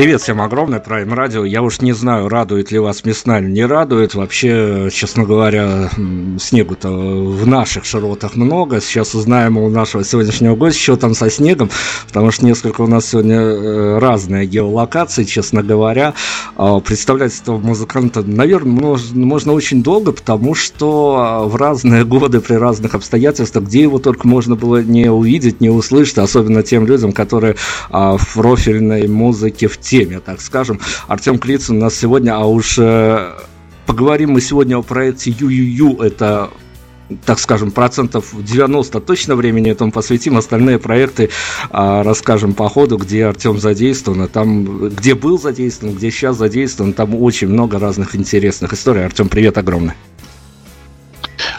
Привет всем огромное, Prime Radio. Я уж не знаю, радует ли вас весна или не радует. Вообще, честно говоря, снегу-то в наших широтах много. Сейчас узнаем у нашего сегодняшнего гостя, что там со снегом, потому что несколько у нас сегодня э, разные геолокации, честно говоря. А, представлять этого музыканта, наверное, можно, можно очень долго, потому что в разные годы, при разных обстоятельствах, где его только можно было не увидеть, не услышать, особенно тем людям, которые а, в профильной музыке в теме, так скажем. Артем Клицын у нас сегодня, а уж э, поговорим мы сегодня о проекте ЮЮЮ, это так скажем, процентов 90 точно времени этому посвятим. Остальные проекты а, расскажем по ходу, где Артем задействован, а там, где был задействован, где сейчас задействован. Там очень много разных интересных историй. Артем, привет огромный.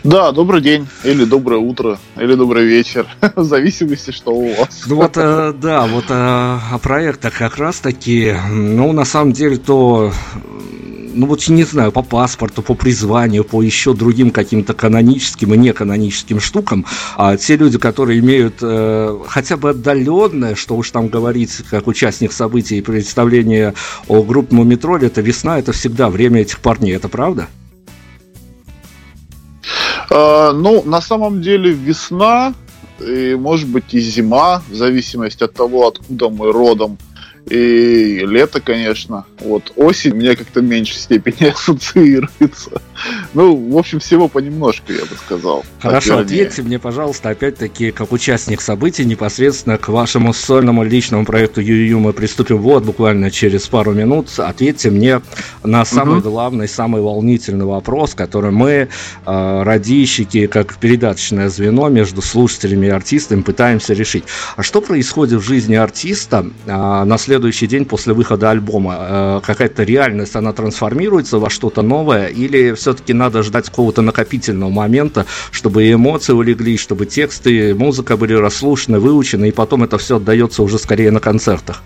Да, добрый день, или доброе утро, или добрый вечер, в зависимости, что у вас. Ну вот, э, да, вот э, о проектах как раз-таки, ну, на самом деле, то ну вот не знаю, по паспорту, по призванию, по еще другим каким-то каноническим и неканоническим штукам, а те люди, которые имеют э, хотя бы отдаленное, что уж там говорить, как участник событий и представления о группе Мумитроль, это весна, это всегда время этих парней, это правда? А, ну, на самом деле весна, и, может быть, и зима, в зависимости от того, откуда мы родом и лето, конечно. Вот осень мне как-то в меньшей степени ассоциируется. Ну, в общем, всего понемножку, я бы сказал. Хорошо, ответьте мне, пожалуйста, опять-таки, как участник событий, непосредственно к вашему сольному личному проекту ЮЮ мы приступим вот буквально через пару минут. Ответьте мне на самый угу. главный, самый волнительный вопрос, который мы, э, радищики, как передаточное звено между слушателями и артистами пытаемся решить. А что происходит в жизни артиста э, на следующий день после выхода альбома? Э, какая-то реальность, она трансформируется во что-то новое или все-таки надо ждать какого-то накопительного момента, чтобы эмоции улеглись, чтобы тексты, музыка были расслушаны, выучены, и потом это все отдается уже скорее на концертах?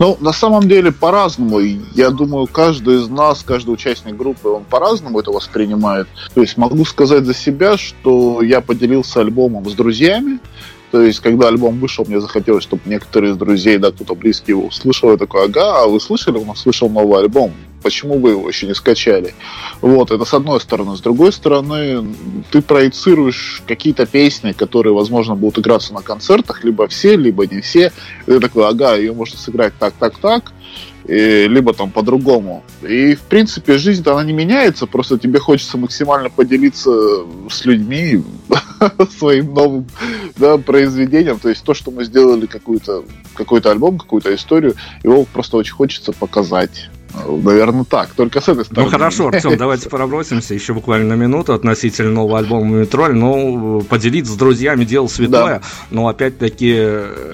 Ну, на самом деле, по-разному. Я думаю, каждый из нас, каждый участник группы, он по-разному это воспринимает. То есть могу сказать за себя, что я поделился альбомом с друзьями, то есть, когда альбом вышел, мне захотелось, чтобы некоторые из друзей, да, кто-то близкий его услышал, я такой, ага, а вы слышали, у нас вышел новый альбом, почему вы его еще не скачали? Вот, это с одной стороны. С другой стороны, ты проецируешь какие-то песни, которые, возможно, будут играться на концертах, либо все, либо не все. И ты такой, ага, ее можно сыграть так, так, так и, либо там по-другому. И, в принципе, жизнь-то она не меняется, просто тебе хочется максимально поделиться с людьми своим новым да, произведением. То есть то, что мы сделали какой-то какой альбом, какую-то историю, его просто очень хочется показать. Наверное, так. Только с этой стороны. Ну хорошо, Артем, давайте пробросимся еще буквально на минуту относительно нового альбома Метроль. Ну, поделиться с друзьями дело святое. Да. Но опять-таки,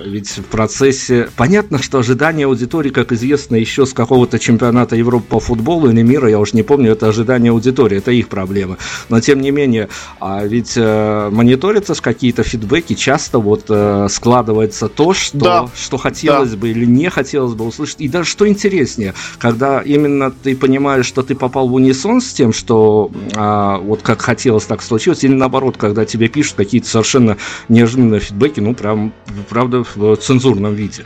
ведь в процессе... Понятно, что ожидание аудитории, как известно, еще с какого-то чемпионата Европы по футболу или мира, я уж не помню, это ожидание аудитории, это их проблемы. Но тем не менее, а ведь э, мониторятся какие-то фидбэки, часто вот э, складывается то, что, да. что хотелось да. бы или не хотелось бы услышать. И даже что интереснее, когда когда именно ты понимаешь, что ты попал в унисон с тем, что а, вот как хотелось, так случилось, или наоборот, когда тебе пишут какие-то совершенно неожиданные фидбэки, ну, прям, правда, в цензурном виде.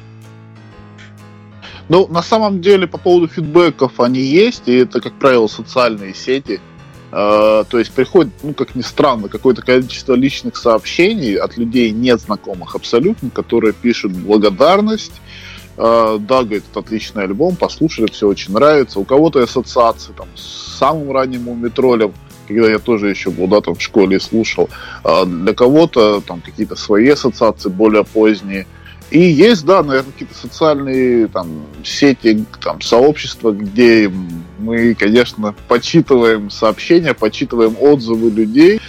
Ну, на самом деле, по поводу фидбэков они есть, и это, как правило, социальные сети. Uh, то есть приходит, ну, как ни странно, какое-то количество личных сообщений от людей, незнакомых абсолютно, которые пишут благодарность, да, говорит, это отличный альбом, послушали, все очень нравится. У кого-то ассоциации там, с самым ранним Мумитролем, когда я тоже еще был, да, там в школе слушал. А для кого-то там какие-то свои ассоциации более поздние. И есть, да, наверное, какие-то социальные там сети, там сообщества, где мы, конечно, почитываем сообщения, почитываем отзывы людей, Э,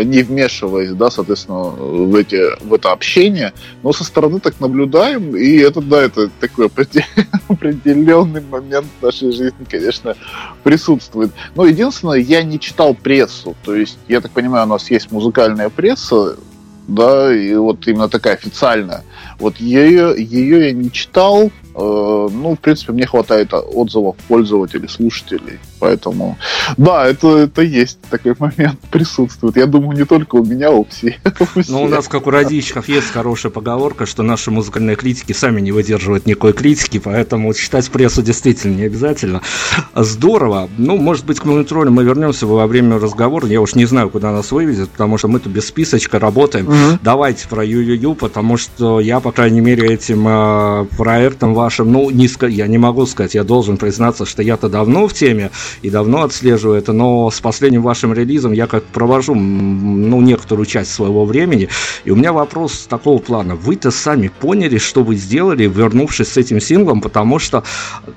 не вмешиваясь, да, соответственно, в, эти, в это общение, но со стороны так наблюдаем, и это, да, это такой определенный момент нашей жизни, конечно, присутствует. Но единственное, я не читал прессу, то есть, я так понимаю, у нас есть музыкальная пресса, да, и вот именно такая официальная. Вот ее, ее я не читал, ну, в принципе, мне хватает отзывов пользователей, слушателей. Поэтому, да, это, это есть такой момент, присутствует. Я думаю, не только у меня, у всех. Ну, у нас, как у радищиков, есть хорошая поговорка, что наши музыкальные критики сами не выдерживают никакой критики, поэтому читать прессу действительно не обязательно. Здорово. Ну, может быть, к монитору мы вернемся во время разговора. Я уж не знаю, куда нас вывезет, потому что мы тут без списочка работаем. Угу. Давайте про Ю-Ю-Ю, потому что я, по крайней мере, этим э, проектом вашим, ну, не, я не могу сказать, я должен признаться, что я-то давно в теме и давно отслеживаю это, но с последним вашим релизом я как провожу, ну, некоторую часть своего времени, и у меня вопрос такого плана. Вы-то сами поняли, что вы сделали, вернувшись с этим синглом, потому что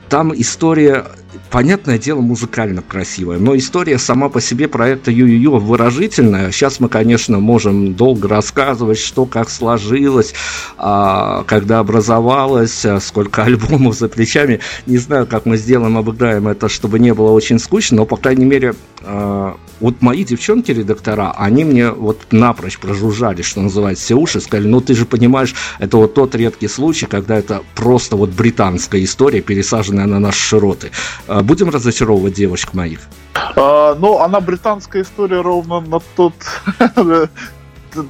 там история понятное дело, музыкально красивая, но история сама по себе проекта Ю-Ю-Ю выразительная. Сейчас мы, конечно, можем долго рассказывать, что как сложилось, а, когда образовалось, а, сколько альбомов за плечами. Не знаю, как мы сделаем, обыграем это, чтобы не было очень скучно, но, по крайней мере, а, вот мои девчонки-редактора, они мне вот напрочь прожужжали, что называется, все уши, сказали, ну ты же понимаешь, это вот тот редкий случай, когда это просто вот британская история, пересаженная на наши широты. А, будем разочаровывать девочек моих? А, ну, она британская история ровно на тот...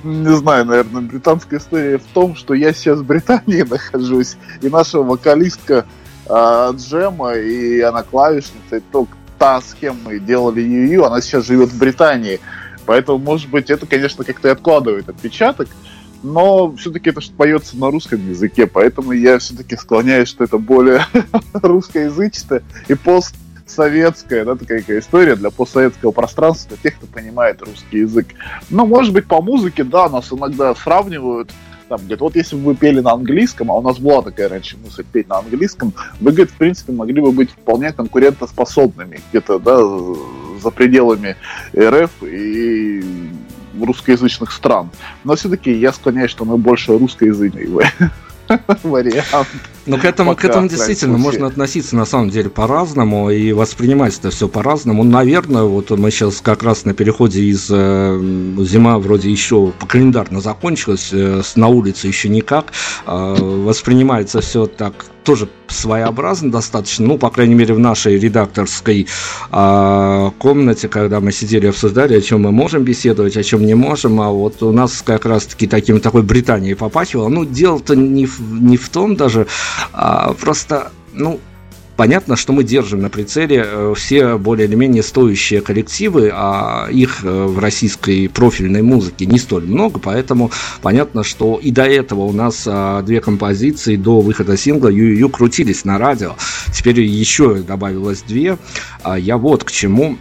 Не знаю, наверное, британская история в том, что я сейчас в Британии нахожусь, и наша вокалистка а, Джема, и она клавишница, и только та, с кем мы делали Ю-Ю, она сейчас живет в Британии. Поэтому, может быть, это, конечно, как-то и откладывает отпечаток, но все-таки это поется на русском языке, поэтому я все-таки склоняюсь, что это более русскоязычное и постсоветская, да, такая история для постсоветского пространства, для тех, кто понимает русский язык. Но, может быть, по музыке, да, нас иногда сравнивают там, говорит, вот если бы вы пели на английском, а у нас была такая раньше мысль петь на английском, вы, говорит, в принципе, могли бы быть вполне конкурентоспособными где-то, да, за пределами РФ и русскоязычных стран. Но все-таки я склоняюсь, что мы больше русскоязычные вариант. Ну, к этому, к этому действительно можно относиться на самом деле по-разному и воспринимать это все по-разному. Наверное, вот мы сейчас как раз на переходе из э, зима вроде еще по календарно закончилась, э, на улице еще никак. Э, воспринимается все так тоже своеобразно достаточно, ну, по крайней мере, в нашей редакторской э, комнате, когда мы сидели и обсуждали, о чем мы можем беседовать, о чем не можем, а вот у нас как раз-таки таким такой Британией попахивало. Ну, дело-то не в, не в том даже, а просто, ну, Понятно, что мы держим на прицеле э, все более или менее стоящие коллективы, а их э, в российской профильной музыке не столь много, поэтому понятно, что и до этого у нас а, две композиции до выхода сингла Ю-Ю крутились на радио. Теперь еще добавилось две. А я вот к чему.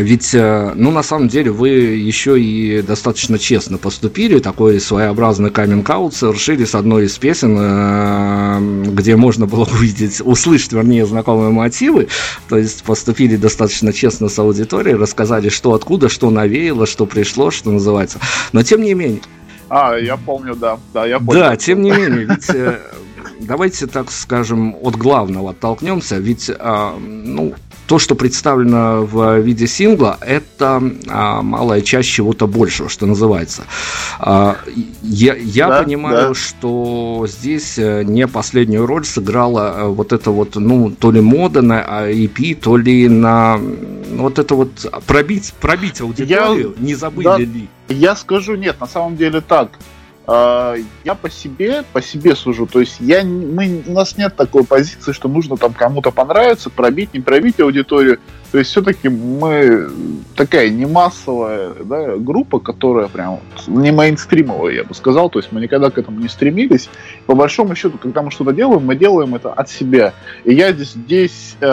Ведь, э, ну, на самом деле, вы еще и достаточно честно поступили, такой своеобразный каминг-аут совершили с одной из песен, э, где можно было увидеть, услышать, вернее, знакомые мотивы, то есть поступили достаточно честно с аудиторией, рассказали, что откуда, что навеяло, что пришло, что называется. Но, тем не менее... А, я помню, да. Да, я помню. Да, тем не менее, ведь э, давайте, так скажем, от главного оттолкнемся, ведь, ну, то, что представлено в виде сингла, это а, малая часть чего-то большего, что называется. А, я я да, понимаю, да. что здесь э, не последнюю роль сыграла э, вот это вот, ну, то ли мода на EP, то ли на вот это вот пробить, пробить аудиторию, я, не забыли да, ли? Я скажу нет, на самом деле так. А, я по себе, по себе сужу. То есть я, мы, у нас нет такой позиции, что нужно там кому-то понравиться, пробить, не пробить аудиторию. То есть все-таки мы такая не массовая да, группа, которая прям не мейнстримовая, я бы сказал. То есть мы никогда к этому не стремились. По большому счету, когда мы что-то делаем, мы делаем это от себя. И я здесь, здесь э,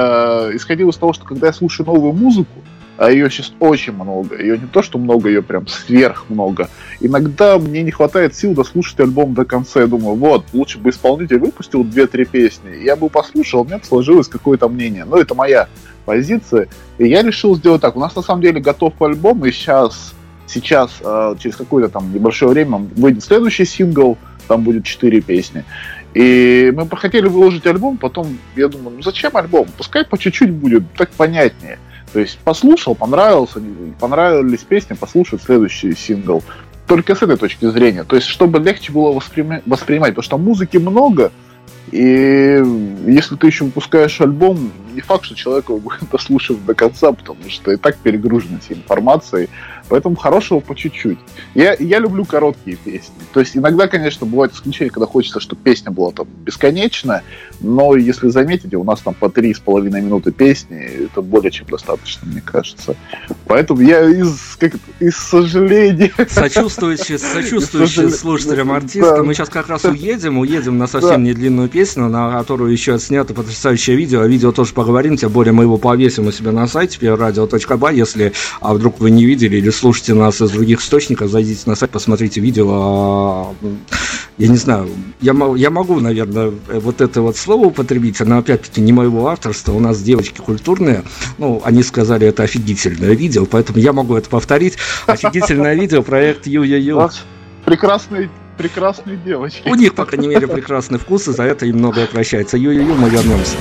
исходил из того, что когда я слушаю новую музыку, а ее сейчас очень много. Ее не то, что много, ее прям сверх много. Иногда мне не хватает сил дослушать альбом до конца. Я думаю, вот, лучше бы исполнитель выпустил 2-3 песни. Я бы послушал, у меня сложилось какое-то мнение. Но это моя позиция. И я решил сделать так. У нас на самом деле готов альбом, и сейчас, сейчас э, через какое-то там небольшое время выйдет следующий сингл, там будет 4 песни. И мы хотели выложить альбом, потом я думаю, ну зачем альбом? Пускай по чуть-чуть будет, так понятнее. То есть послушал, понравился, понравились песни, послушать следующий сингл. Только с этой точки зрения. То есть, чтобы легче было воспринимать, воспринимать потому что музыки много, и если ты еще выпускаешь альбом, не факт, что человек его будет дослушать до конца, потому что и так перегружен этой информацией. Поэтому хорошего по чуть-чуть. Я, я люблю короткие песни. То есть иногда, конечно, бывает исключение, когда хочется, чтобы песня была там бесконечная, но если заметите, у нас там по три с половиной минуты песни, это более чем достаточно, мне кажется. Поэтому я из, как из сожаления... Сочувствующий, сочувствующий слушателям артиста. Да. Мы сейчас как раз уедем, уедем на совсем да. не длинную песню, на которую еще снято потрясающее видео. О видео тоже поговорим, тем более мы его повесим у себя на сайте radio.ba, если а вдруг вы не видели или слушаете нас из других источников, зайдите на сайт, посмотрите видео. я не знаю, я, я могу, наверное, вот это вот слово употребить, но опять-таки не моего авторства, у нас девочки культурные, ну, они сказали, это офигительное видео, поэтому я могу это повторить. Офигительное видео, проект Ю-Ю-Ю. Прекрасные прекрасные девочки. У них, по крайней мере, прекрасный вкус, и за это им многое прощается. Ю-ю-ю, мы вернемся.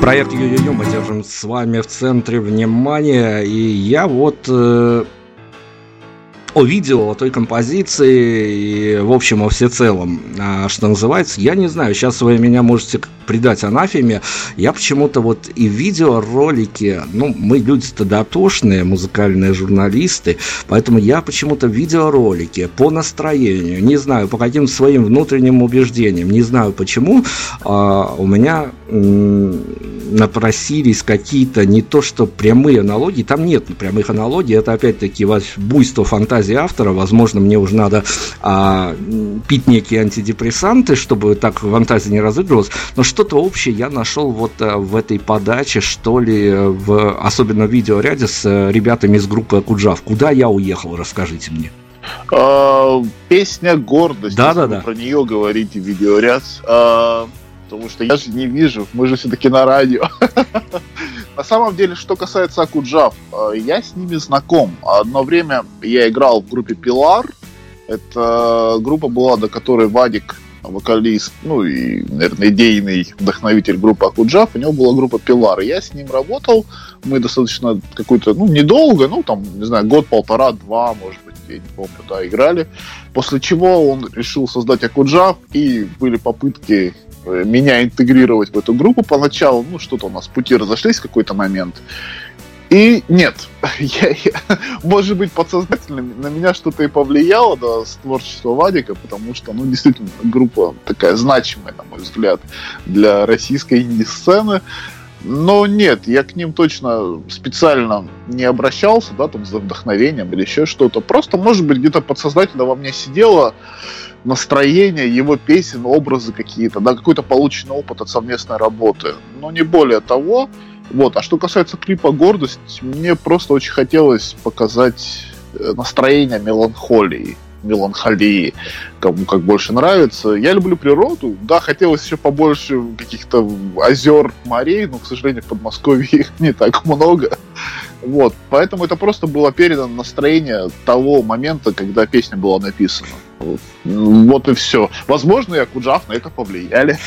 Проект Ю-Ю-Ю мы держим с вами в центре внимания. И я вот э, о видео, о той композиции и, в общем, о всецелом, а, что называется. Я не знаю, сейчас вы меня можете придать анафеме. Я почему-то вот и видеоролики, ну, мы люди-то дотошные, музыкальные журналисты, поэтому я почему-то видеоролики по настроению, не знаю, по каким своим внутренним убеждениям, не знаю почему, а, у меня напросились какие-то не то что прямые аналогии, там нет прямых аналогий, это опять-таки буйство фантазии автора, возможно, мне уже надо а, пить некие антидепрессанты, чтобы так фантазия не разыгрывалась, но что-то общее я нашел вот а, в этой подаче, что ли, в, особенно в видеоряде с а, ребятами из группы Акуджав. Куда я уехал, расскажите мне. А, песня гордость. Да, да, да. Про нее говорите видеоряд. Потому что я же не вижу, мы же все-таки на радио. На самом деле, что касается Акуджав, э, я с ними знаком. Одно время я играл в группе Пилар. Это группа была, до которой Вадик вокалист, ну и, наверное, идейный вдохновитель группы Акуджав, у него была группа Пилар. Я с ним работал, мы достаточно какой-то, ну, недолго, ну, там, не знаю, год, полтора, два, может быть, я не помню, да, играли. После чего он решил создать Акуджав, и были попытки меня интегрировать в эту группу поначалу, ну, что-то у нас пути разошлись в какой-то момент. И нет, я, я, может быть, подсознательно на меня что-то и повлияло да, с творчества Вадика, потому что, ну, действительно, группа такая значимая, на мой взгляд, для российской инди-сцены. Но нет, я к ним точно специально не обращался, да, там, за вдохновением или еще что-то. Просто, может быть, где-то подсознательно во мне сидело настроение его песен, образы какие-то, да, какой-то полученный опыт от совместной работы. Но не более того. Вот. А что касается клипа «Гордость», мне просто очень хотелось показать э, настроение меланхолии меланхолии, кому как больше нравится. Я люблю природу. Да, хотелось еще побольше каких-то озер, морей, но, к сожалению, в Подмосковье их не так много. Вот, поэтому это просто было передано настроение того момента, когда песня была написана. Вот, вот и все. Возможно, и Акуджав на это повлияли.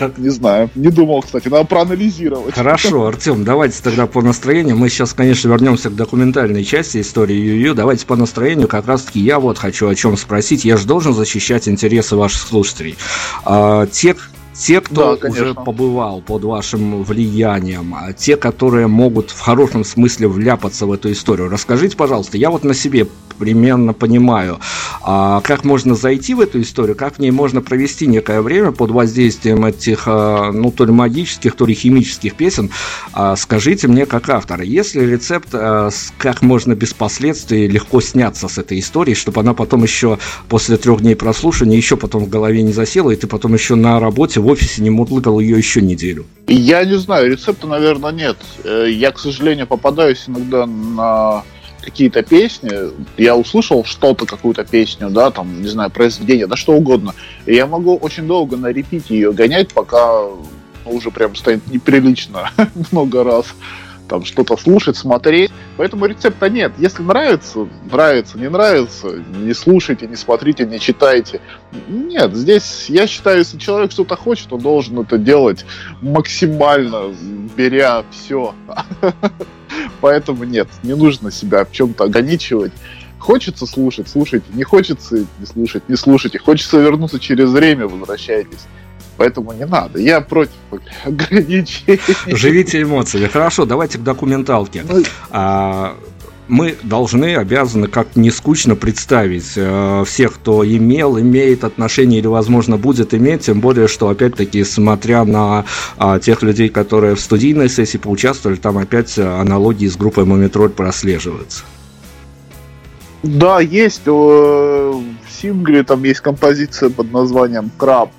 Не знаю. Не думал, кстати. Надо проанализировать. Хорошо, Артем, давайте тогда по настроению. Мы сейчас, конечно, вернемся к документальной части истории Ю-Ю. Давайте по настроению. Как раз-таки я вот хочу о чем спросить. Я же должен защищать интересы ваших слушателей. А, те, те, кто да, уже побывал под вашим влиянием, а те, которые могут в хорошем смысле вляпаться в эту историю. Расскажите, пожалуйста, я вот на себе примерно понимаю, а как можно зайти в эту историю, как в ней можно провести некое время под воздействием этих, а, ну, то ли магических, то ли химических песен. А, скажите мне, как автор, есть ли рецепт, а, как можно без последствий легко сняться с этой истории, чтобы она потом еще после трех дней прослушивания еще потом в голове не засела, и ты потом еще на работе в офисе не мутлыкал ее еще неделю? Я не знаю, рецепта, наверное, нет. Э, я, к сожалению, попадаюсь иногда на какие-то песни, я услышал что-то, какую-то песню, да, там, не знаю, произведение, да что угодно, и я могу очень долго на репите ее гонять, пока ну, уже прям станет неприлично много раз там что-то слушать, смотреть. Поэтому рецепта нет. Если нравится, нравится, не нравится, не слушайте, не смотрите, не читайте. Нет, здесь я считаю, если человек что-то хочет, он должен это делать максимально, беря все. Поэтому нет, не нужно себя в чем-то ограничивать. Хочется слушать, слушайте. Не хочется не слушать, не слушайте. Хочется вернуться через время, возвращайтесь. Поэтому не надо. Я против ограничений. Живите эмоциями. Хорошо, давайте к документалке. Ну, а, мы должны, обязаны как не скучно представить э, всех, кто имел, имеет отношение или, возможно, будет иметь, тем более, что, опять-таки, смотря на э, тех людей, которые в студийной сессии поучаствовали, там опять аналогии с группой Мумитроль прослеживаются. Да, есть. Э, в сингле там есть композиция под названием «Краб»,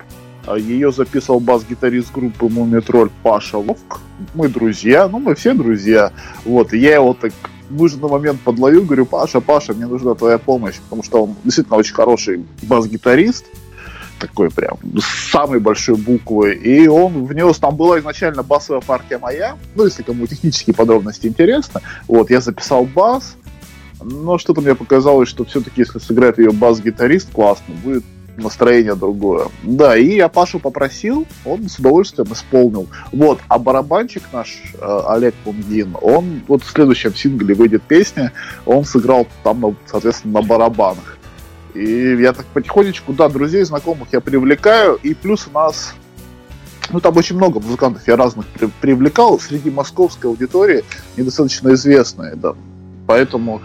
ее записывал бас-гитарист группы Мумитроль Паша Ловк. Мы друзья, ну мы все друзья. Вот, и я его так в нужный момент подловил, говорю, Паша, Паша, мне нужна твоя помощь, потому что он действительно очень хороший бас-гитарист, такой прям с самой большой буквы, и он внес, там была изначально басовая партия моя, ну, если кому технические подробности интересны, вот, я записал бас, но что-то мне показалось, что все-таки, если сыграет ее бас-гитарист классно, будет настроение другое. Да, и я Пашу попросил, он с удовольствием исполнил. Вот, а барабанчик наш, э, Олег Пунгин, он вот в следующем сингле выйдет песня, он сыграл там, соответственно, на барабанах. И я так потихонечку, да, друзей, знакомых я привлекаю, и плюс у нас ну, там очень много музыкантов я разных при- привлекал, среди московской аудитории недостаточно известные, да. Поэтому,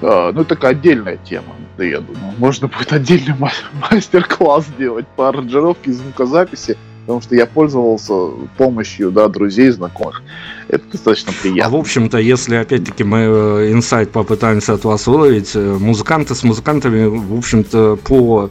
ну, это отдельная тема да я думаю, можно будет отдельный мастер-класс делать по аранжировке звукозаписи, потому что я пользовался помощью да, друзей, знакомых. Это достаточно приятно. А в общем-то, если опять-таки мы э, инсайт попытаемся от вас уловить, э, музыканты с музыкантами, в общем-то, по а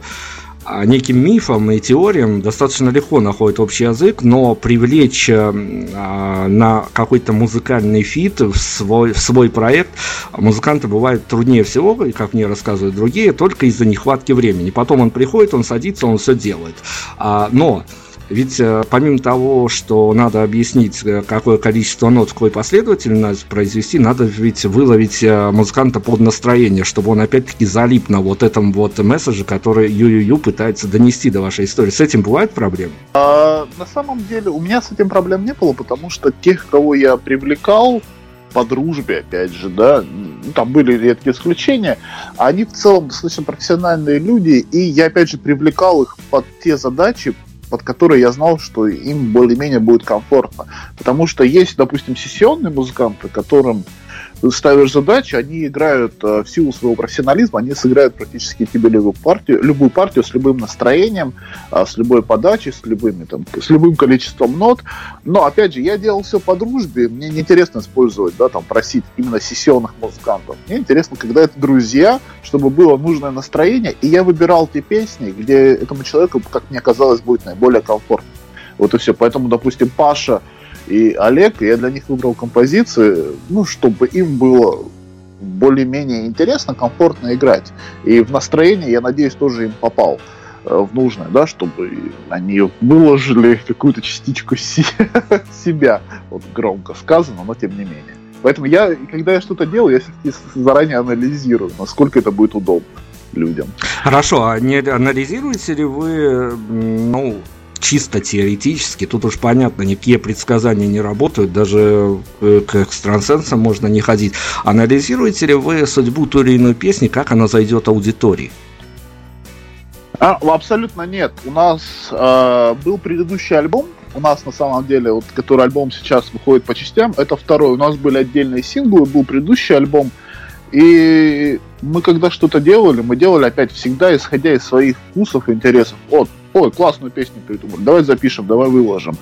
неким мифам и теориям достаточно легко находит общий язык, но привлечь э, а, на какой-то музыкальный фит в свой, в свой проект музыканта бывает труднее всего, и как мне рассказывают другие, только из-за нехватки времени. Потом он приходит, он садится, он все делает. А, но Ведь э, помимо того, что надо объяснить, э, какое количество нот какой последовательности произвести, надо ведь выловить э, музыканта под настроение, чтобы он опять-таки залип на вот этом вот месседже, который Ю-Ю-Ю пытается донести до вашей истории. С этим бывают проблемы? А, на самом деле у меня с этим проблем не было, потому что тех, кого я привлекал, по дружбе, опять же, да, ну, там были редкие исключения, они в целом достаточно профессиональные люди, и я, опять же, привлекал их под те задачи, под которые я знал, что им более-менее будет комфортно. Потому что есть, допустим, сессионные музыканты, которым ставишь задачи, они играют э, в силу своего профессионализма, они сыграют практически тебе любую партию, любую партию с любым настроением, э, с любой подачей, с, любыми, там, с любым количеством нот. Но, опять же, я делал все по дружбе, мне не интересно использовать, да, там, просить именно сессионных музыкантов. Мне интересно, когда это друзья, чтобы было нужное настроение, и я выбирал те песни, где этому человеку, как мне казалось, будет наиболее комфортно. Вот и все. Поэтому, допустим, Паша и Олег, я для них выбрал композиции, ну, чтобы им было более-менее интересно, комфортно играть. И в настроение, я надеюсь, тоже им попал э, в нужное, да, чтобы они выложили какую-то частичку себя, вот громко сказано, но тем не менее. Поэтому я, когда я что-то делаю, я заранее анализирую, насколько это будет удобно людям. Хорошо, а не анализируете ли вы, ну, чисто теоретически, тут уж понятно, никакие предсказания не работают, даже э, к экстрасенсам можно не ходить. Анализируете ли вы судьбу той или иной песни, как она зайдет аудитории? А, абсолютно нет. У нас э, был предыдущий альбом, у нас на самом деле, вот который альбом сейчас выходит по частям, это второй. У нас были отдельные синглы, был предыдущий альбом. И мы когда что-то делали, мы делали опять всегда исходя из своих вкусов и интересов. Вот, ой, классную песню придумали, давай запишем, давай выложим.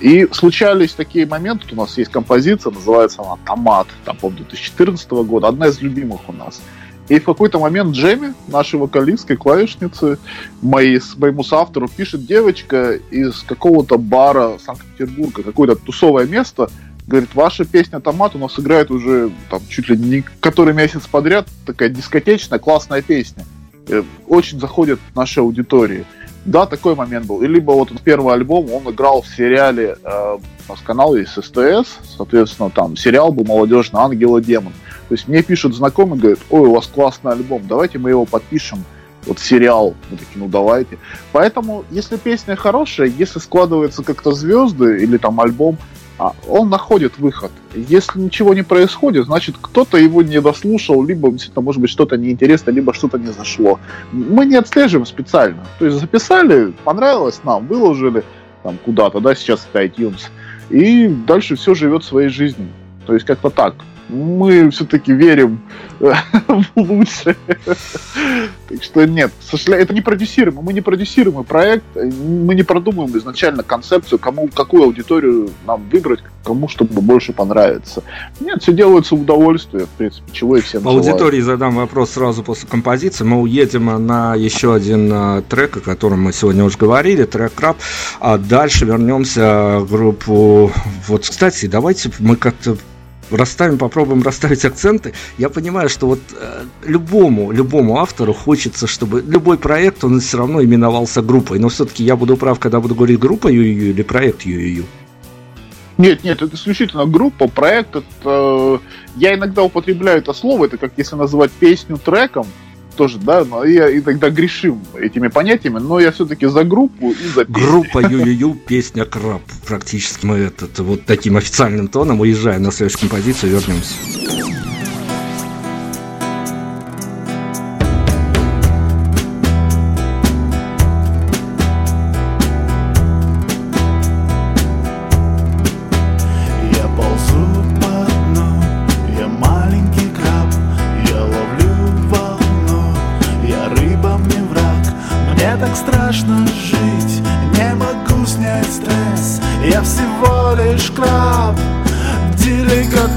И случались такие моменты, у нас есть композиция, называется она «Томат», там, по 2014 года, одна из любимых у нас. И в какой-то момент Джемми, нашей вокалистской клавишницы, моей, моему соавтору пишет девочка из какого-то бара Санкт-Петербурга, какое-то тусовое место, говорит, ваша песня «Томат» у нас играет уже там чуть ли не который месяц подряд, такая дискотечная, классная песня. Э, очень заходит нашей аудитории. Да, такой момент был. И либо вот первый альбом он играл в сериале, э, у нас канал есть СТС, соответственно, там сериал был молодежный «Ангел и демон». То есть мне пишут знакомые, говорят, ой, у вас классный альбом, давайте мы его подпишем вот сериал. Мы такие, ну давайте. Поэтому, если песня хорошая, если складывается как-то звезды или там альбом, он находит выход. Если ничего не происходит, значит кто-то его не дослушал, либо действительно может быть что-то неинтересно, либо что-то не зашло. Мы не отслеживаем специально. То есть записали, понравилось нам, выложили там куда-то, да, сейчас это iTunes, и дальше все живет своей жизнью. То есть как-то так мы все-таки верим в лучшее. Так что нет, это не продюсируемый, мы не продюсируемый проект, мы не продумываем изначально концепцию, кому, какую аудиторию нам выбрать, кому чтобы больше понравится. Нет, все делается в удовольствие, в принципе, чего и всем По аудитории задам вопрос сразу после композиции. Мы уедем на еще один а, трек, о котором мы сегодня уже говорили, трек «Краб», а дальше вернемся в группу... Вот, кстати, давайте мы как-то расставим, попробуем расставить акценты. Я понимаю, что вот э, любому, любому автору хочется, чтобы любой проект, он все равно именовался группой. Но все-таки я буду прав, когда буду говорить группа ЮЮ или проект ЮЮ. Нет, нет, это исключительно группа, проект. Это, э, я иногда употребляю это слово, это как если называть песню треком, тоже, да, но я иногда грешим этими понятиями, но я все-таки за группу и за песню. Группа Ю-Ю-Ю, песня Краб. Практически мы этот, вот таким официальным тоном, уезжая на следующую композицию, вернемся. страшно жить Не могу снять стресс. Я всего лишь краб Делегат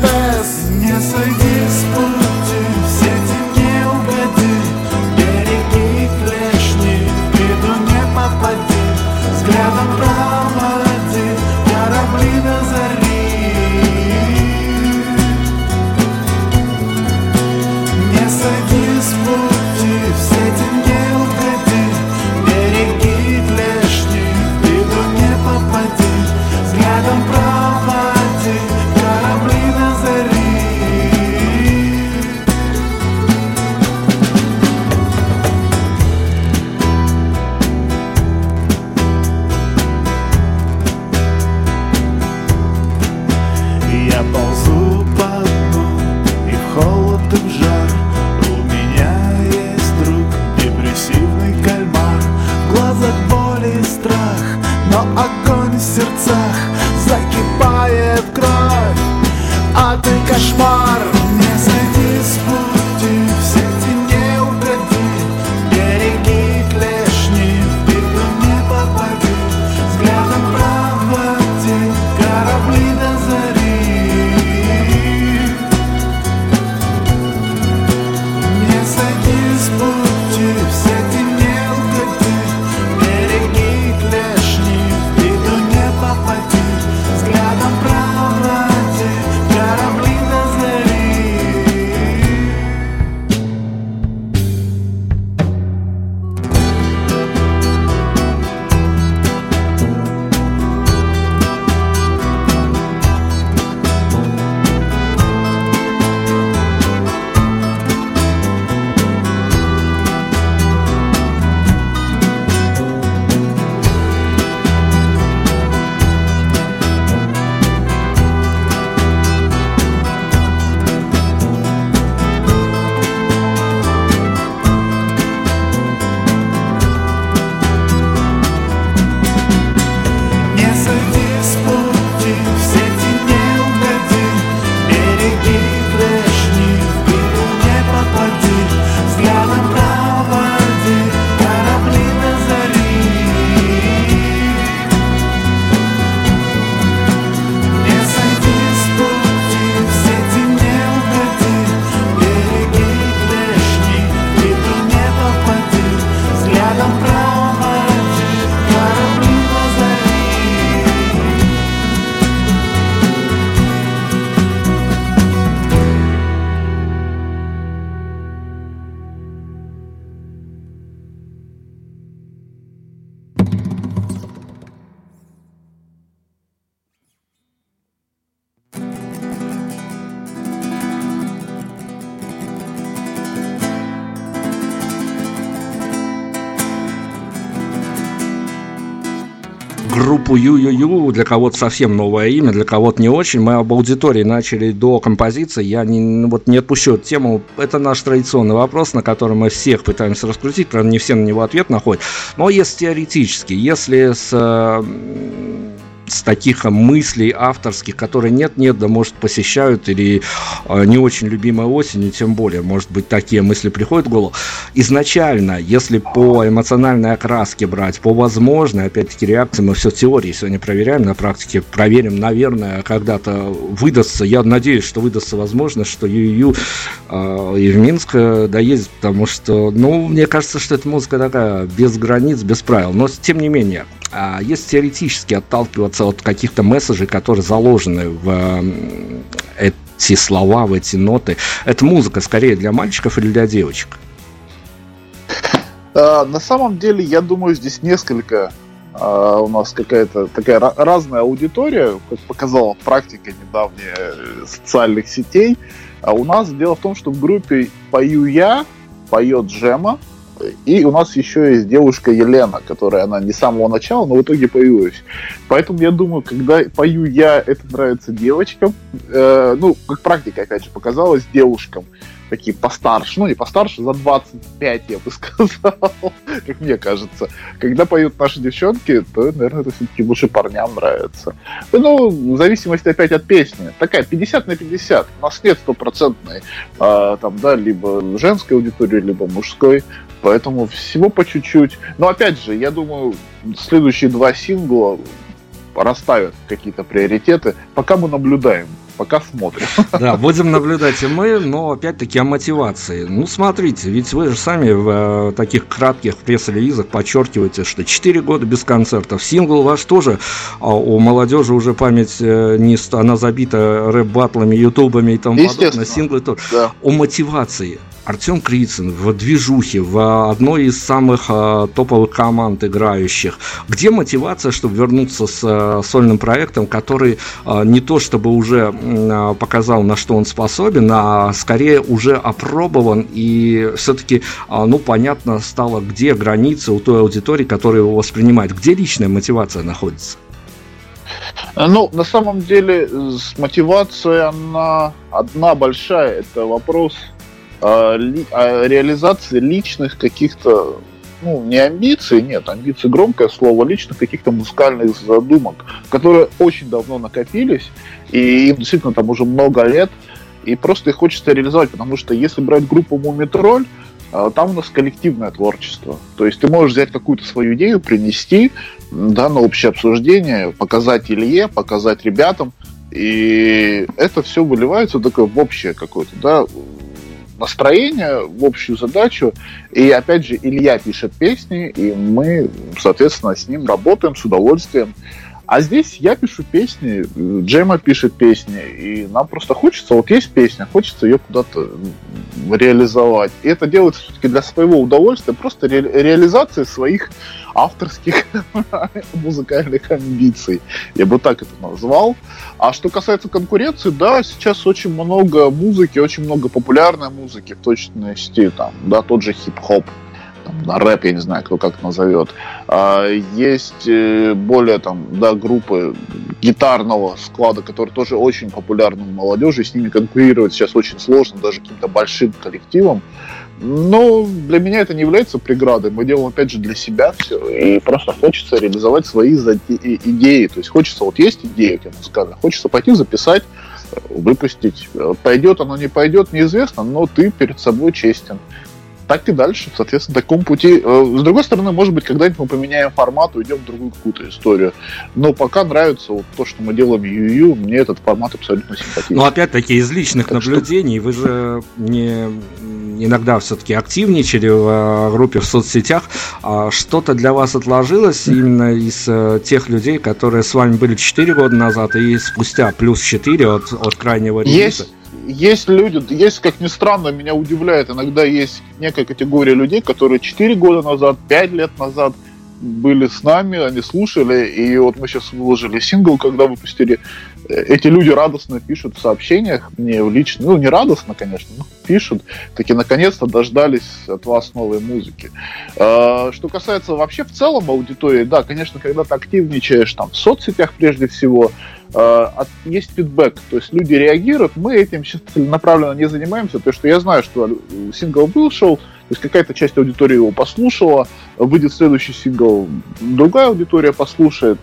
группу Ю-Ю-Ю, для кого-то совсем новое имя, для кого-то не очень. Мы об аудитории начали до композиции. Я не, вот не отпущу эту тему. Это наш традиционный вопрос, на который мы всех пытаемся раскрутить. Правда, не все на него ответ находят. Но если теоретически, если с э, с таких мыслей авторских, которые нет-нет, да может посещают или э, не очень любимой осенью, тем более, может быть, такие мысли приходят в голову. Изначально, если по эмоциональной окраске брать, по возможной, опять-таки, реакции, мы все теории сегодня проверяем, на практике проверим, наверное, когда-то выдастся, я надеюсь, что выдастся возможность, что Ю-Ю э, и в Минск э, доедет, потому что, ну, мне кажется, что эта музыка такая без границ, без правил, но тем не менее, а если теоретически отталкиваться от каких-то месседжей, которые заложены в э, эти слова, в эти ноты, это музыка скорее для мальчиков или для девочек? А, на самом деле, я думаю, здесь несколько а, у нас какая-то такая разная аудитория, как показала практика недавняя э, социальных сетей. А у нас дело в том, что в группе «Пою я», поет Джема, и у нас еще есть девушка Елена, которая она не с самого начала, но в итоге появилась. Поэтому я думаю, когда пою я, это нравится девочкам. Э, ну, как практика, опять же, показалась девушкам такие постарше, ну не постарше, за 25, я бы сказал, как мне кажется. Когда поют наши девчонки, то, наверное, это все-таки больше парням нравится. Ну, в зависимости опять от песни. Такая 50 на 50. У нас нет стопроцентной, э, там, да, либо женской аудитории, либо мужской. Поэтому всего по чуть-чуть. Но опять же, я думаю, следующие два сингла расставят какие-то приоритеты, пока мы наблюдаем пока смотрим. Да, будем наблюдать и мы, но опять-таки о мотивации. Ну, смотрите, ведь вы же сами в э, таких кратких пресс-релизах подчеркиваете, что 4 года без концертов. Сингл ваш тоже, а у молодежи уже память э, не она забита рэп-батлами, ютубами и тому подобное. Синглы тоже. Да. О мотивации. Артем Крицын в движухе, в одной из самых э, топовых команд играющих. Где мотивация, чтобы вернуться с э, сольным проектом, который э, не то чтобы уже показал, на что он способен, а скорее уже опробован и все-таки, ну, понятно стало, где границы у той аудитории, которая его воспринимает. Где личная мотивация находится? Ну, на самом деле, с мотивацией она одна большая. Это вопрос э, ли, э, реализации личных каких-то ну, не амбиции, нет, амбиции громкое слово, лично каких-то музыкальных задумок, которые очень давно накопились, и им действительно там уже много лет, и просто их хочется реализовать, потому что если брать группу Мумитроль, а, там у нас коллективное творчество. То есть ты можешь взять какую-то свою идею, принести да, на общее обсуждение, показать Илье, показать ребятам, и это все выливается такое в общее какое-то, да, настроение, в общую задачу. И опять же, Илья пишет песни, и мы, соответственно, с ним работаем с удовольствием. А здесь я пишу песни, Джема пишет песни, и нам просто хочется, вот есть песня, хочется ее куда-то реализовать. И это делается все-таки для своего удовольствия, просто ре- реализации своих авторских музыкальных амбиций. Я бы так это назвал. А что касается конкуренции, да, сейчас очень много музыки, очень много популярной музыки, в точности, там, да, тот же хип-хоп, на рэп, я не знаю, кто как назовет. А, есть э, более там, да, группы гитарного склада, которые тоже очень популярны у молодежи, с ними конкурировать сейчас очень сложно, даже каким-то большим коллективом. Но для меня это не является преградой. Мы делаем, опять же, для себя все. И просто хочется реализовать свои идеи. То есть хочется, вот есть идея, как я сказал, хочется пойти записать, выпустить. Пойдет оно, не пойдет, неизвестно, но ты перед собой честен так и дальше, соответственно, таком пути. Э, с другой стороны, может быть, когда-нибудь мы поменяем формат, уйдем в другую какую-то историю. Но пока нравится вот то, что мы делаем ю мне этот формат абсолютно симпатичен. Ну, опять-таки, из личных так наблюдений, что... вы же не иногда все-таки активничали в э, группе в соцсетях. А что-то для вас отложилось именно из э, тех людей, которые с вами были 4 года назад и спустя плюс 4 от, от крайнего релиза? Есть есть люди, есть, как ни странно, меня удивляет, иногда есть некая категория людей, которые 4 года назад, 5 лет назад были с нами, они слушали, и вот мы сейчас выложили сингл, когда выпустили. Эти люди радостно пишут в сообщениях мне в лично, ну не радостно, конечно, но пишут, таки наконец-то дождались от вас новой музыки. А, что касается вообще в целом аудитории, да, конечно, когда ты активничаешь там в соцсетях прежде всего, а, есть фидбэк, то есть люди реагируют, мы этим сейчас целенаправленно не занимаемся, потому что я знаю, что сингл шоу, то есть какая-то часть аудитории его послушала, выйдет следующий сингл, другая аудитория послушает.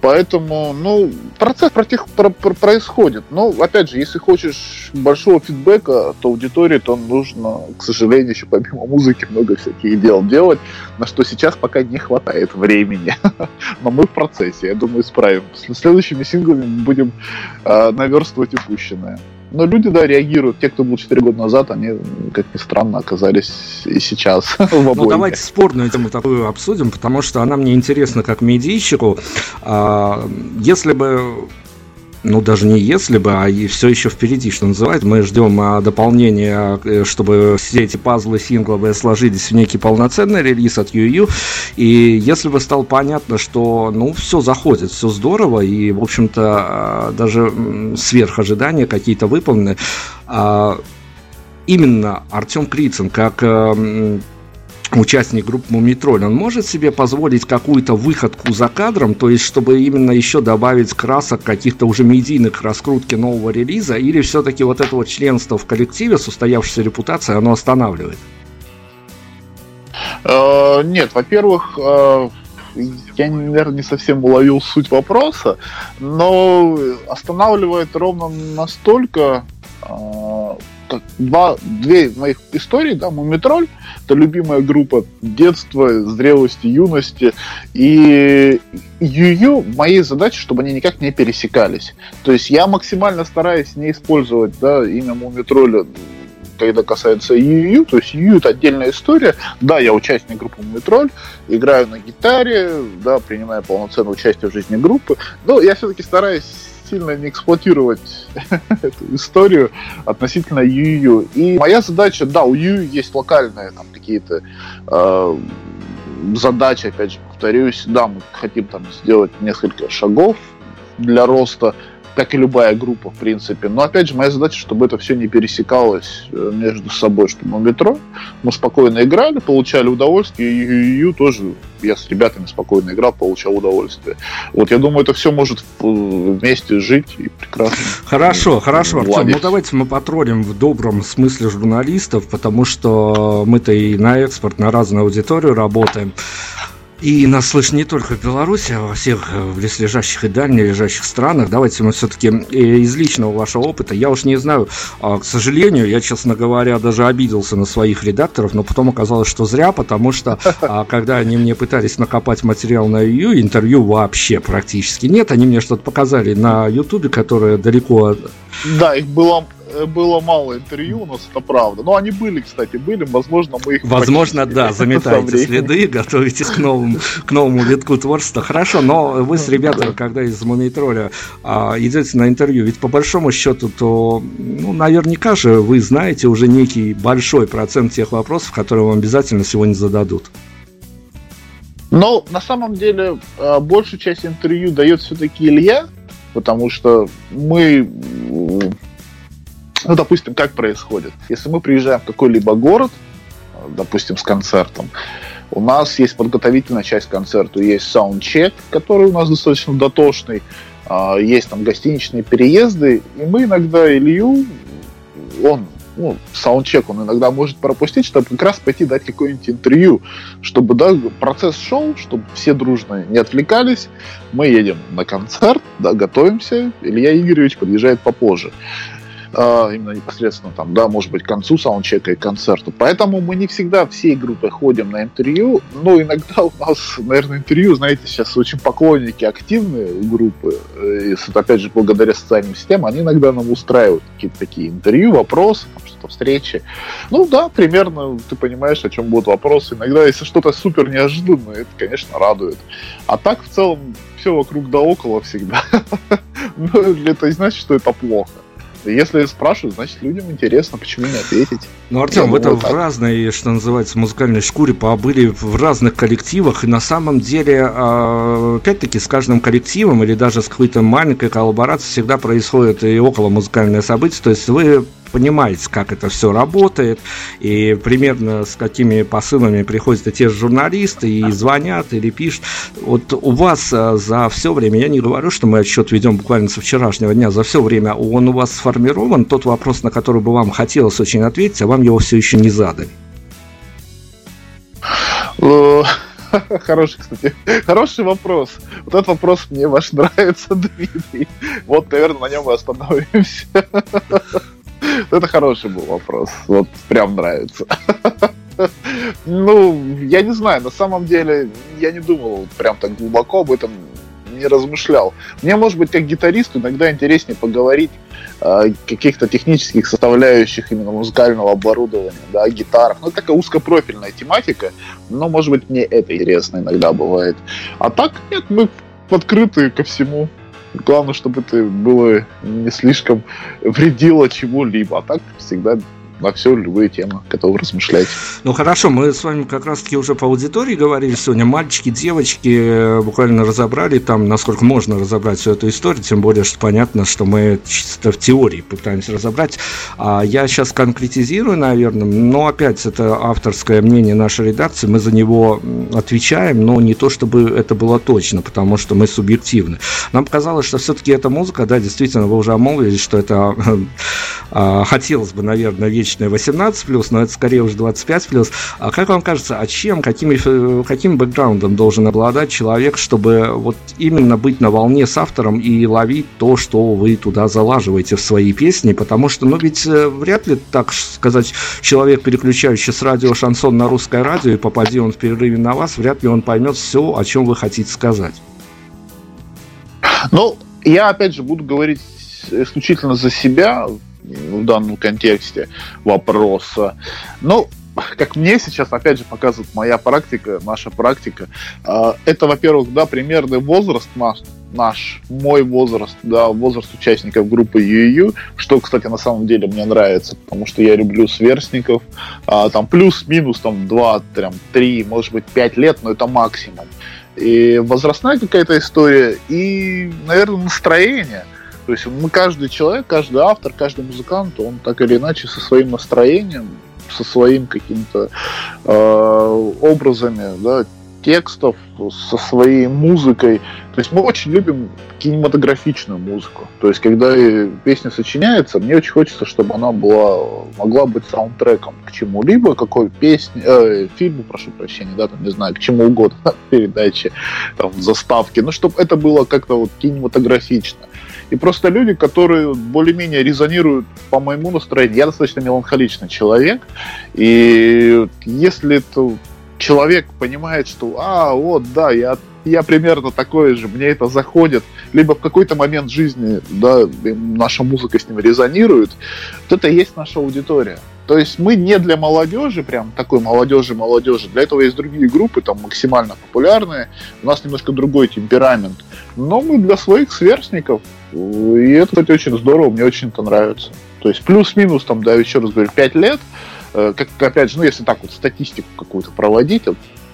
Поэтому, ну, процесс против, про, про, происходит. Но, опять же, если хочешь большого фидбэка, то аудитории, то нужно, к сожалению, еще помимо музыки много всяких дел делать, на что сейчас пока не хватает времени. Но мы в процессе, я думаю, справим. С следующими синглами будем э, наверстывать упущенное. Но люди, да, реагируют. Те, кто был 4 года назад, они, как ни странно, оказались и сейчас в Ну, давайте спорную тему такую обсудим, потому что она мне интересна как медийщику. А, если бы ну, даже не если бы, а и все еще впереди, что называется. Мы ждем а, дополнения, э, чтобы все эти пазлы сингловые сложились в некий полноценный релиз от UU. И если бы стало понятно, что, ну, все заходит, все здорово, и, в общем-то, а, даже сверх ожидания какие-то выполнены, а, именно Артем Крицын, как э, участник группы Мумитроль, он может себе позволить какую-то выходку за кадром, то есть чтобы именно еще добавить красок каких-то уже медийных раскрутки нового релиза, или все-таки вот это вот членство в коллективе с репутацией, оно останавливает? Э, нет, во-первых, э, я, наверное, не совсем уловил суть вопроса, но останавливает ровно настолько, э, два, две моих истории, да, Мумитроль, это любимая группа детства, зрелости, юности, и Ю-Ю, моей задачей, чтобы они никак не пересекались. То есть я максимально стараюсь не использовать, да, имя Мумитроля когда касается Ю-Ю, то есть Ю это отдельная история. Да, я участник группы Мумитроль, играю на гитаре, да, принимаю полноценное участие в жизни группы, но я все-таки стараюсь сильно не эксплуатировать эту историю относительно ЮЮ. И моя задача, да, у ЮЮ есть локальные там какие-то э, задачи, опять же, повторюсь, да, мы хотим там сделать несколько шагов для роста, как и любая группа, в принципе. Но, опять же, моя задача, чтобы это все не пересекалось э, между собой, чтобы в метро мы спокойно играли, получали удовольствие, и Ю тоже я с ребятами спокойно играл, получал удовольствие. Вот я думаю, это все может вместе жить и прекрасно. Хорошо, хорошо, Артем, ну давайте мы потроллим в добром смысле журналистов, потому что мы-то и на экспорт, на разную аудиторию работаем. И нас слышно не только в Беларуси, а во всех э, близлежащих и дальнележащих странах. Давайте мы все-таки э, из личного вашего опыта. Я уж не знаю, а, к сожалению, я, честно говоря, даже обиделся на своих редакторов, но потом оказалось, что зря, потому что а, когда они мне пытались накопать материал на ее интервью вообще практически нет. Они мне что-то показали на Ютубе, которое далеко... Да, их было было мало интервью у нас, это правда. Но они были, кстати, были, возможно, мы их Возможно, да, заметаете следы, готовитесь к новому, к новому витку творчества. Хорошо, но вы с ребятами, когда из Мумитроля а, идете на интервью, ведь по большому счету, то, ну, наверняка же вы знаете уже некий большой процент тех вопросов, которые вам обязательно сегодня зададут. Но на самом деле э, большую часть интервью дает все-таки Илья, потому что мы ну, допустим, как происходит? Если мы приезжаем в какой-либо город, допустим, с концертом, у нас есть подготовительная часть концерта, есть саундчек, который у нас достаточно дотошный, а, есть там гостиничные переезды, и мы иногда Илью, он, ну, саундчек он иногда может пропустить, чтобы как раз пойти дать какое-нибудь интервью, чтобы, да, процесс шел, чтобы все дружно не отвлекались, мы едем на концерт, да, готовимся, Илья Игоревич подъезжает попозже. А, именно непосредственно там, да, может быть, к концу саундчека и концерту. Поэтому мы не всегда всей группой ходим на интервью, но иногда у нас, наверное, интервью, знаете, сейчас очень поклонники активные группы, и, опять же, благодаря социальным сетям, они иногда нам устраивают какие-то такие интервью, вопросы, что-то встречи. Ну да, примерно ты понимаешь, о чем будут вопросы. Иногда, если что-то супер неожиданное, это, конечно, радует. А так, в целом, все вокруг да около всегда. Ну, это не значит, что это плохо. Если спрашивают, значит, людям интересно, почему не ответить. Ну, Артем, вы там в разной, что называется, музыкальной шкуре побыли в разных коллективах, и на самом деле, а, опять-таки, с каждым коллективом или даже с какой-то маленькой коллаборацией всегда происходит и около музыкальное событие, то есть вы понимаете, как это все работает, и примерно с какими посылами приходят те же журналисты, и звонят, или пишут. Вот у вас а, за все время, я не говорю, что мы отчет ведем буквально со вчерашнего дня, за все время он у вас сформирован, тот вопрос, на который бы вам хотелось очень ответить, а вам его все еще не задали. Хороший, кстати, хороший вопрос. Вот этот вопрос мне ваш нравится, Дмитрий. Вот, наверное, на нем и остановимся. Это хороший был вопрос. Вот прям нравится. Ну, я не знаю, на самом деле я не думал прям так глубоко об этом, не размышлял. Мне, может быть, как гитаристу иногда интереснее поговорить о каких-то технических составляющих именно музыкального оборудования, да, гитарах. Ну, это такая узкопрофильная тематика, но, может быть, мне это интересно иногда бывает. А так, нет, мы открыты ко всему. Главное, чтобы это было не слишком вредило чему-либо. А так всегда на все любые темы, готов размышлять. Ну хорошо, мы с вами как раз-таки уже по аудитории говорили сегодня. Мальчики, девочки э, буквально разобрали там, насколько можно разобрать всю эту историю, тем более, что понятно, что мы чисто в теории пытаемся разобрать. А я сейчас конкретизирую, наверное, но опять это авторское мнение нашей редакции, мы за него отвечаем, но не то, чтобы это было точно, потому что мы субъективны. Нам показалось, что все-таки эта музыка, да, действительно, вы уже обмолвились, что это а, хотелось бы, наверное, вещь обычная 18+, но это скорее уже 25+. А как вам кажется, а чем, какими, э, каким бэкграундом должен обладать человек, чтобы вот именно быть на волне с автором и ловить то, что вы туда залаживаете в свои песни? Потому что, ну ведь э, вряд ли, так сказать, человек, переключающий с радио шансон на русское радио, и попади он в перерыве на вас, вряд ли он поймет все, о чем вы хотите сказать. Ну, я опять же буду говорить исключительно за себя в данном контексте вопроса. Ну, как мне сейчас, опять же, показывает моя практика, наша практика, а, это, во-первых, да, примерный возраст наш, наш, мой возраст, да, возраст участников группы ЮЮ, что, кстати, на самом деле мне нравится, потому что я люблю сверстников, а, там плюс-минус там 2, там, 3, может быть, 5 лет, но это максимум. И возрастная какая-то история, и, наверное, настроение – То есть мы каждый человек, каждый автор, каждый музыкант, он так или иначе со своим настроением, со своим каким-то э, образами, да, текстов, со своей музыкой. То есть мы очень любим кинематографичную музыку. То есть когда песня сочиняется, мне очень хочется, чтобы она была, могла быть саундтреком к чему-либо, какой песне, э, фильму, прошу прощения, да, там, не знаю, к чему угодно, передаче, там, заставки, ну, чтобы это было как-то вот кинематографично. И просто люди, которые более-менее резонируют по моему настроению. Я достаточно меланхоличный человек. И если человек понимает, что, а, вот, да, я, я примерно такой же, мне это заходит, либо в какой-то момент жизни, да, наша музыка с ним резонирует, то это и есть наша аудитория. То есть мы не для молодежи, прям такой молодежи-молодежи. Для этого есть другие группы, там максимально популярные. У нас немножко другой темперамент. Но мы для своих сверстников. И это, кстати, очень здорово, мне очень это нравится. То есть плюс-минус, там, да, еще раз говорю, 5 лет – Э, как, опять же, ну, если так вот статистику какую-то проводить,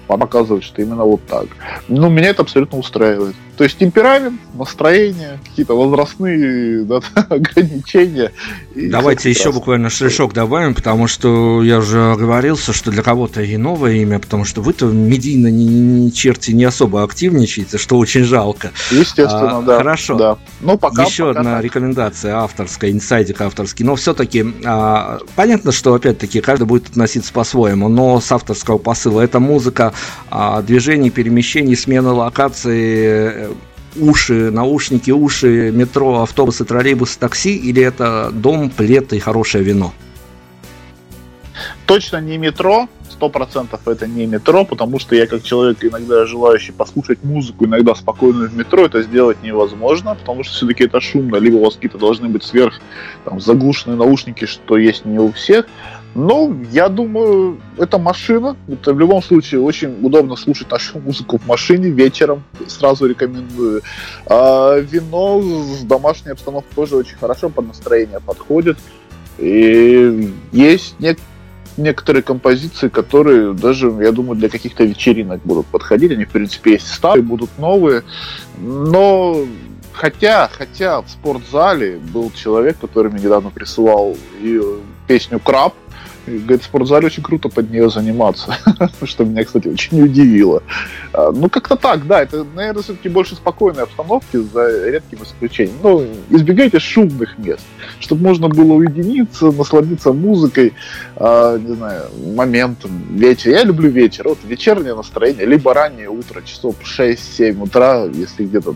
показывает, что именно вот так. Ну, меня это абсолютно устраивает. То есть темперамент, настроение, какие-то возрастные да, ограничения. Давайте еще буквально шишок добавим, потому что я уже оговорился, что для кого-то и новое имя, потому что вы-то медийно не, не черти не особо активничаете, что очень жалко. Естественно, а, да. Хорошо. Да. Ну, пока, еще пока одна так. рекомендация авторская, инсайдик авторский, но все-таки а, понятно, что опять-таки каждый будет относиться по-своему, но с авторского посыла это музыка а, движений, перемещений, смена локации уши, наушники, уши, метро, автобусы, троллейбусы, такси, или это дом, плед и хорошее вино? Точно не метро, сто процентов это не метро, потому что я как человек, иногда желающий послушать музыку, иногда спокойно в метро, это сделать невозможно, потому что все-таки это шумно, либо у вас какие-то должны быть сверх там, заглушенные наушники, что есть не у всех. Ну, я думаю, это машина. Это в любом случае очень удобно слушать нашу музыку в машине вечером. Сразу рекомендую. А вино с домашней обстановкой тоже очень хорошо под настроение подходит. И есть не некоторые композиции, которые даже, я думаю, для каких-то вечеринок будут подходить. Они, в принципе, есть старые, будут новые. Но Хотя, хотя в спортзале был человек, который мне недавно присылал песню «Краб», говорит, в спортзале очень круто под нее заниматься, что меня, кстати, очень удивило. А, ну, как-то так, да, это, наверное, все-таки больше спокойной обстановки за редким исключением. Ну, избегайте шумных мест, чтобы можно было уединиться, насладиться музыкой, э, не знаю, моментом, вечер. Я люблю вечер, вот вечернее настроение, либо раннее утро, часов 6-7 утра, если где-то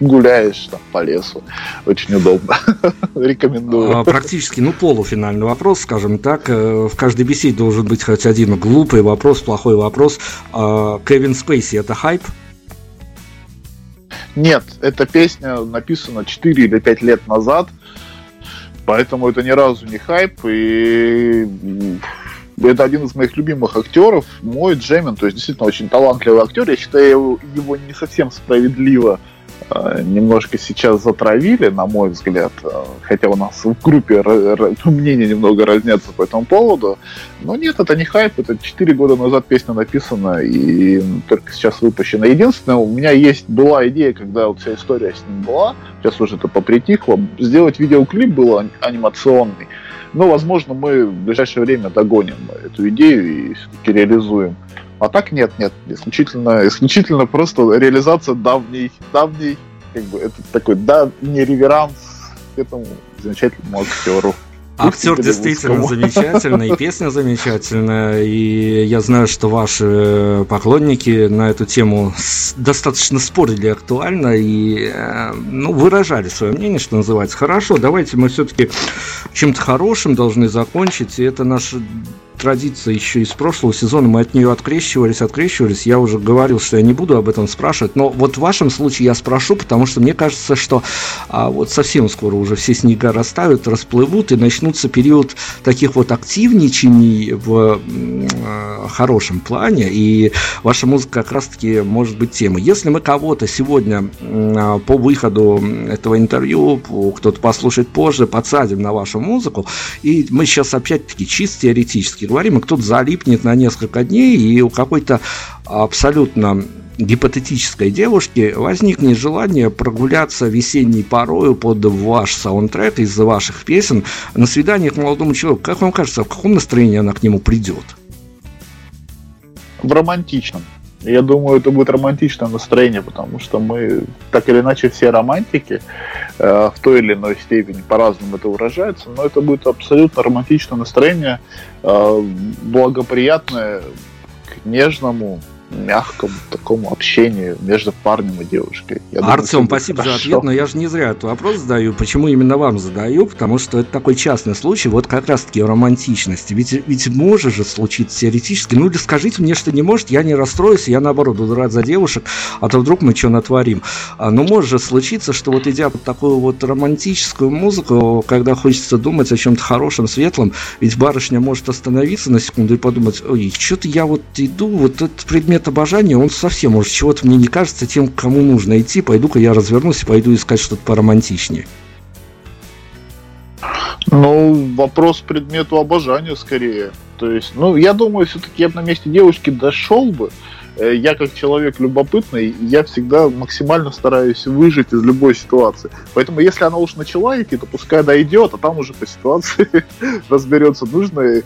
гуляешь там по лесу. Очень удобно. Рекомендую. А, практически, ну, полуфинальный вопрос, скажем так. Э, в каждой беседе должен быть хоть один глупый вопрос, плохой вопрос. А, Кевин Спейси – это хайп? Нет, эта песня написана 4 или 5 лет назад, поэтому это ни разу не хайп, и это один из моих любимых актеров, мой Джемин, то есть действительно очень талантливый актер. Я считаю его не совсем справедливо немножко сейчас затравили, на мой взгляд, э, хотя у нас в группе мнения немного разнятся по этому поводу, но нет, это не хайп, это 4 года назад песня написана и только сейчас выпущена. Единственное, у меня есть была идея, когда вот вся история с ним была, сейчас уже это попритихло, сделать видеоклип был анимационный, но, возможно, мы в ближайшее время догоним эту идею и все-таки реализуем. А так нет, нет, исключительно, исключительно просто реализация давней, давней, как бы это такой давний реверанс к этому замечательному актеру. Актер действительно замечательный, песня замечательная, и я знаю, что ваши поклонники на эту тему достаточно спорили актуально и э, ну, выражали свое мнение, что называется. Хорошо, давайте мы все-таки чем-то хорошим должны закончить, и это наш традиция еще из прошлого сезона, мы от нее открещивались, открещивались. Я уже говорил, что я не буду об этом спрашивать, но вот в вашем случае я спрошу, потому что мне кажется, что а, вот совсем скоро уже все снега растают, расплывут, и начнутся период таких вот активничаний в э, хорошем плане, и ваша музыка как раз-таки может быть темой. Если мы кого-то сегодня э, по выходу этого интервью, кто-то послушает позже, подсадим на вашу музыку, и мы сейчас опять-таки чисто теоретически говорим, и кто-то залипнет на несколько дней, и у какой-то абсолютно гипотетической девушки возникнет желание прогуляться весенней порою под ваш саундтрек из ваших песен на свидание к молодому человеку, как вам кажется, в каком настроении она к нему придет? В романтичном. Я думаю, это будет романтичное настроение, потому что мы, так или иначе, все романтики э, в той или иной степени по-разному это выражается, но это будет абсолютно романтичное настроение, э, благоприятное к нежному, мягкому такому общению между парнем и девушкой. Я Артем, спасибо хорошо. за ответ, но я же не зря этот вопрос задаю. Почему именно вам задаю? Потому что это такой частный случай, вот как раз-таки романтичности. Ведь, ведь может же случиться теоретически. Ну или скажите мне, что не может, я не расстроюсь, я наоборот буду рад за девушек, а то вдруг мы что натворим. А, но может же случиться, что вот идя под такую вот романтическую музыку, когда хочется думать о чем-то хорошем, светлом, ведь барышня может остановиться на секунду и подумать, ой, что-то я вот иду, вот этот предмет нет обожания, он совсем может чего-то мне не кажется тем, кому нужно идти. Пойду-ка я развернусь и пойду искать что-то поромантичнее. Ну, вопрос предмету обожания скорее. То есть, ну, я думаю, все-таки я бы на месте девушки дошел бы. Э, я как человек любопытный, я всегда максимально стараюсь выжить из любой ситуации. Поэтому, если она уж начала идти, то пускай дойдет, а там уже по ситуации разберется, нужно э,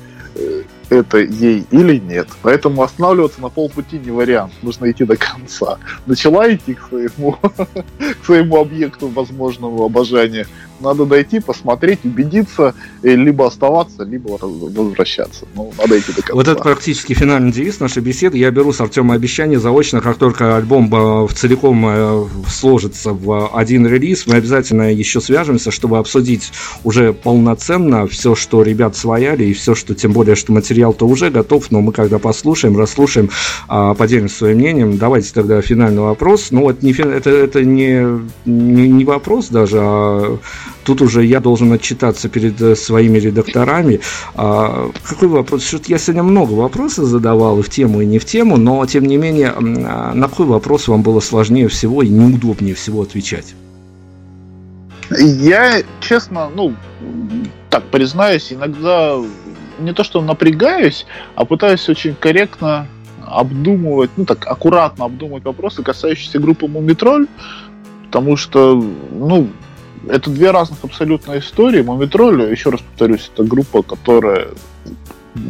это ей или нет. Поэтому останавливаться на полпути не вариант. Нужно идти до конца. Начала идти к своему, к своему объекту возможного обожания. Надо дойти, посмотреть, убедиться, либо оставаться, либо возвращаться. Ну, надо идти до конца. Вот это практически финальный девиз нашей беседы. Я беру с Артема обещание заочно, как только альбом э, в целиком э, сложится в один релиз, мы обязательно еще свяжемся, чтобы обсудить уже полноценно все, что ребят свояли, и все, что тем более, что материал материал-то уже готов, но мы когда послушаем, расслушаем, а, поделимся своим мнением. Давайте тогда финальный вопрос. Ну, вот не, это, это не, не, не вопрос даже, а тут уже я должен отчитаться перед э, своими редакторами. А, какой вопрос? Что-то я сегодня много вопросов задавал и в тему, и не в тему, но тем не менее, а, на какой вопрос вам было сложнее всего и неудобнее всего отвечать? Я, честно, ну, так признаюсь, иногда не то что напрягаюсь, а пытаюсь очень корректно обдумывать, ну так, аккуратно обдумывать вопросы, касающиеся группы Мумитроль, потому что, ну, это две разных абсолютно истории. Мумитроль, еще раз повторюсь, это группа, которая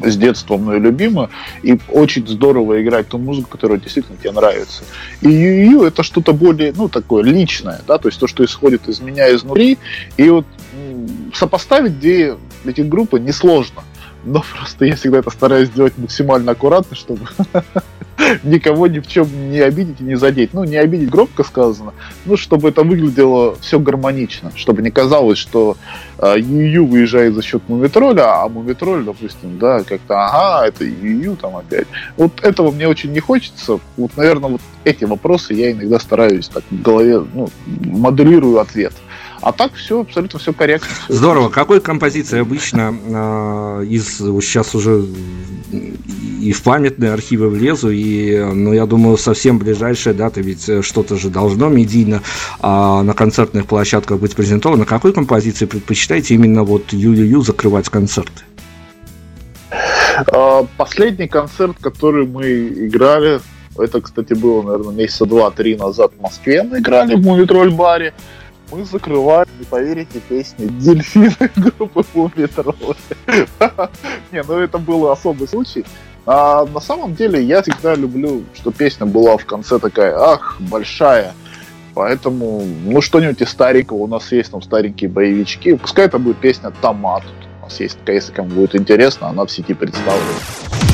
с детства мной любима, и очень здорово играть ту музыку, которая действительно тебе нравится. И Ю это что-то более, ну, такое личное, да, то есть то, что исходит из меня изнутри, и вот сопоставить две эти группы несложно но просто я всегда это стараюсь сделать максимально аккуратно, чтобы никого ни в чем не обидеть и не задеть. Ну, не обидеть громко сказано, ну, чтобы это выглядело все гармонично, чтобы не казалось, что э, Ю выезжает за счет Мумитроля, а Мумитроль, допустим, да, как-то, ага, это Ю там опять. Вот этого мне очень не хочется. Вот, наверное, вот эти вопросы я иногда стараюсь так в голове, ну, моделирую ответ. А так все, абсолютно все корректно. Все Здорово. Это. Какой композиции обычно э, из сейчас уже и в памятные архивы влезу, и, ну, я думаю, совсем ближайшая дата, ведь что-то же должно медийно а, на концертных площадках быть презентовано. Какой композиции предпочитаете именно вот Ю-Ю-Ю закрывать концерты? А, последний концерт, который мы играли, это, кстати, было, наверное, месяца два-три назад в Москве мы играли в Мумитроль баре мы закрываем, не поверите, песни «Дельфины» группы Мумитроль. Не, ну это был особый случай. А на самом деле я всегда люблю, что песня была в конце такая, ах, большая. Поэтому, ну, что-нибудь из старенького. У нас есть там старенькие боевички. Пускай это будет песня «Томат». У нас есть такая, если кому будет интересно, она в сети представлена.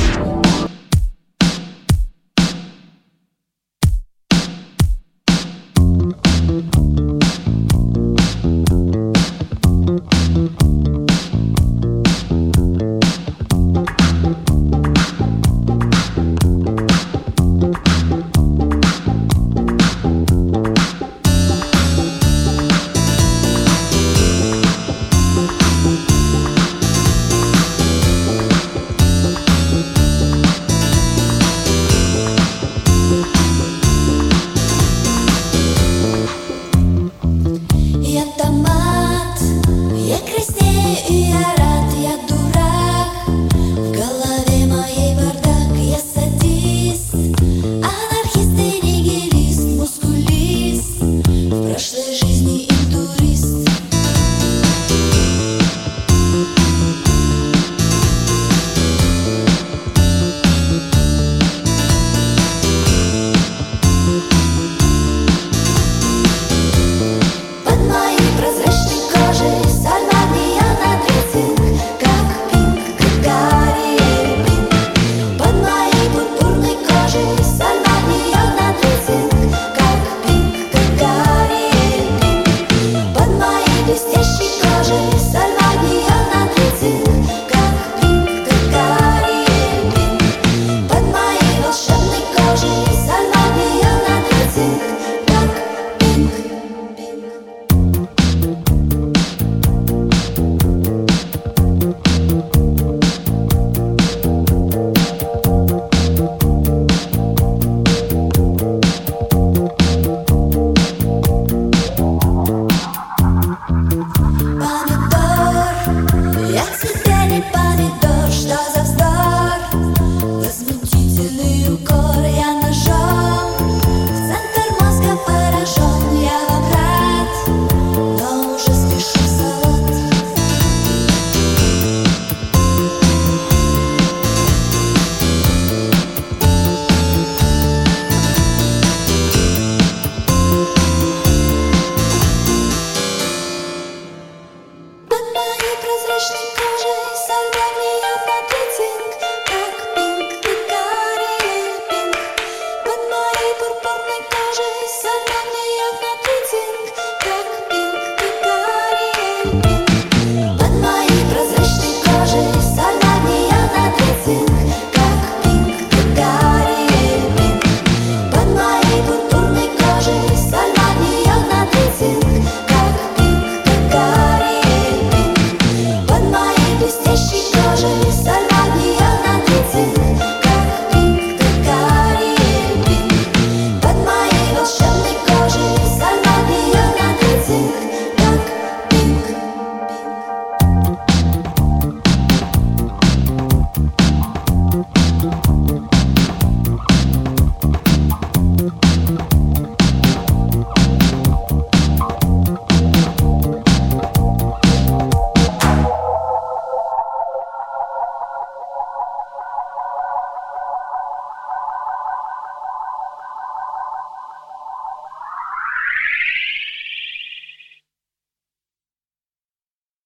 Помидор, я тебе не помидор, что за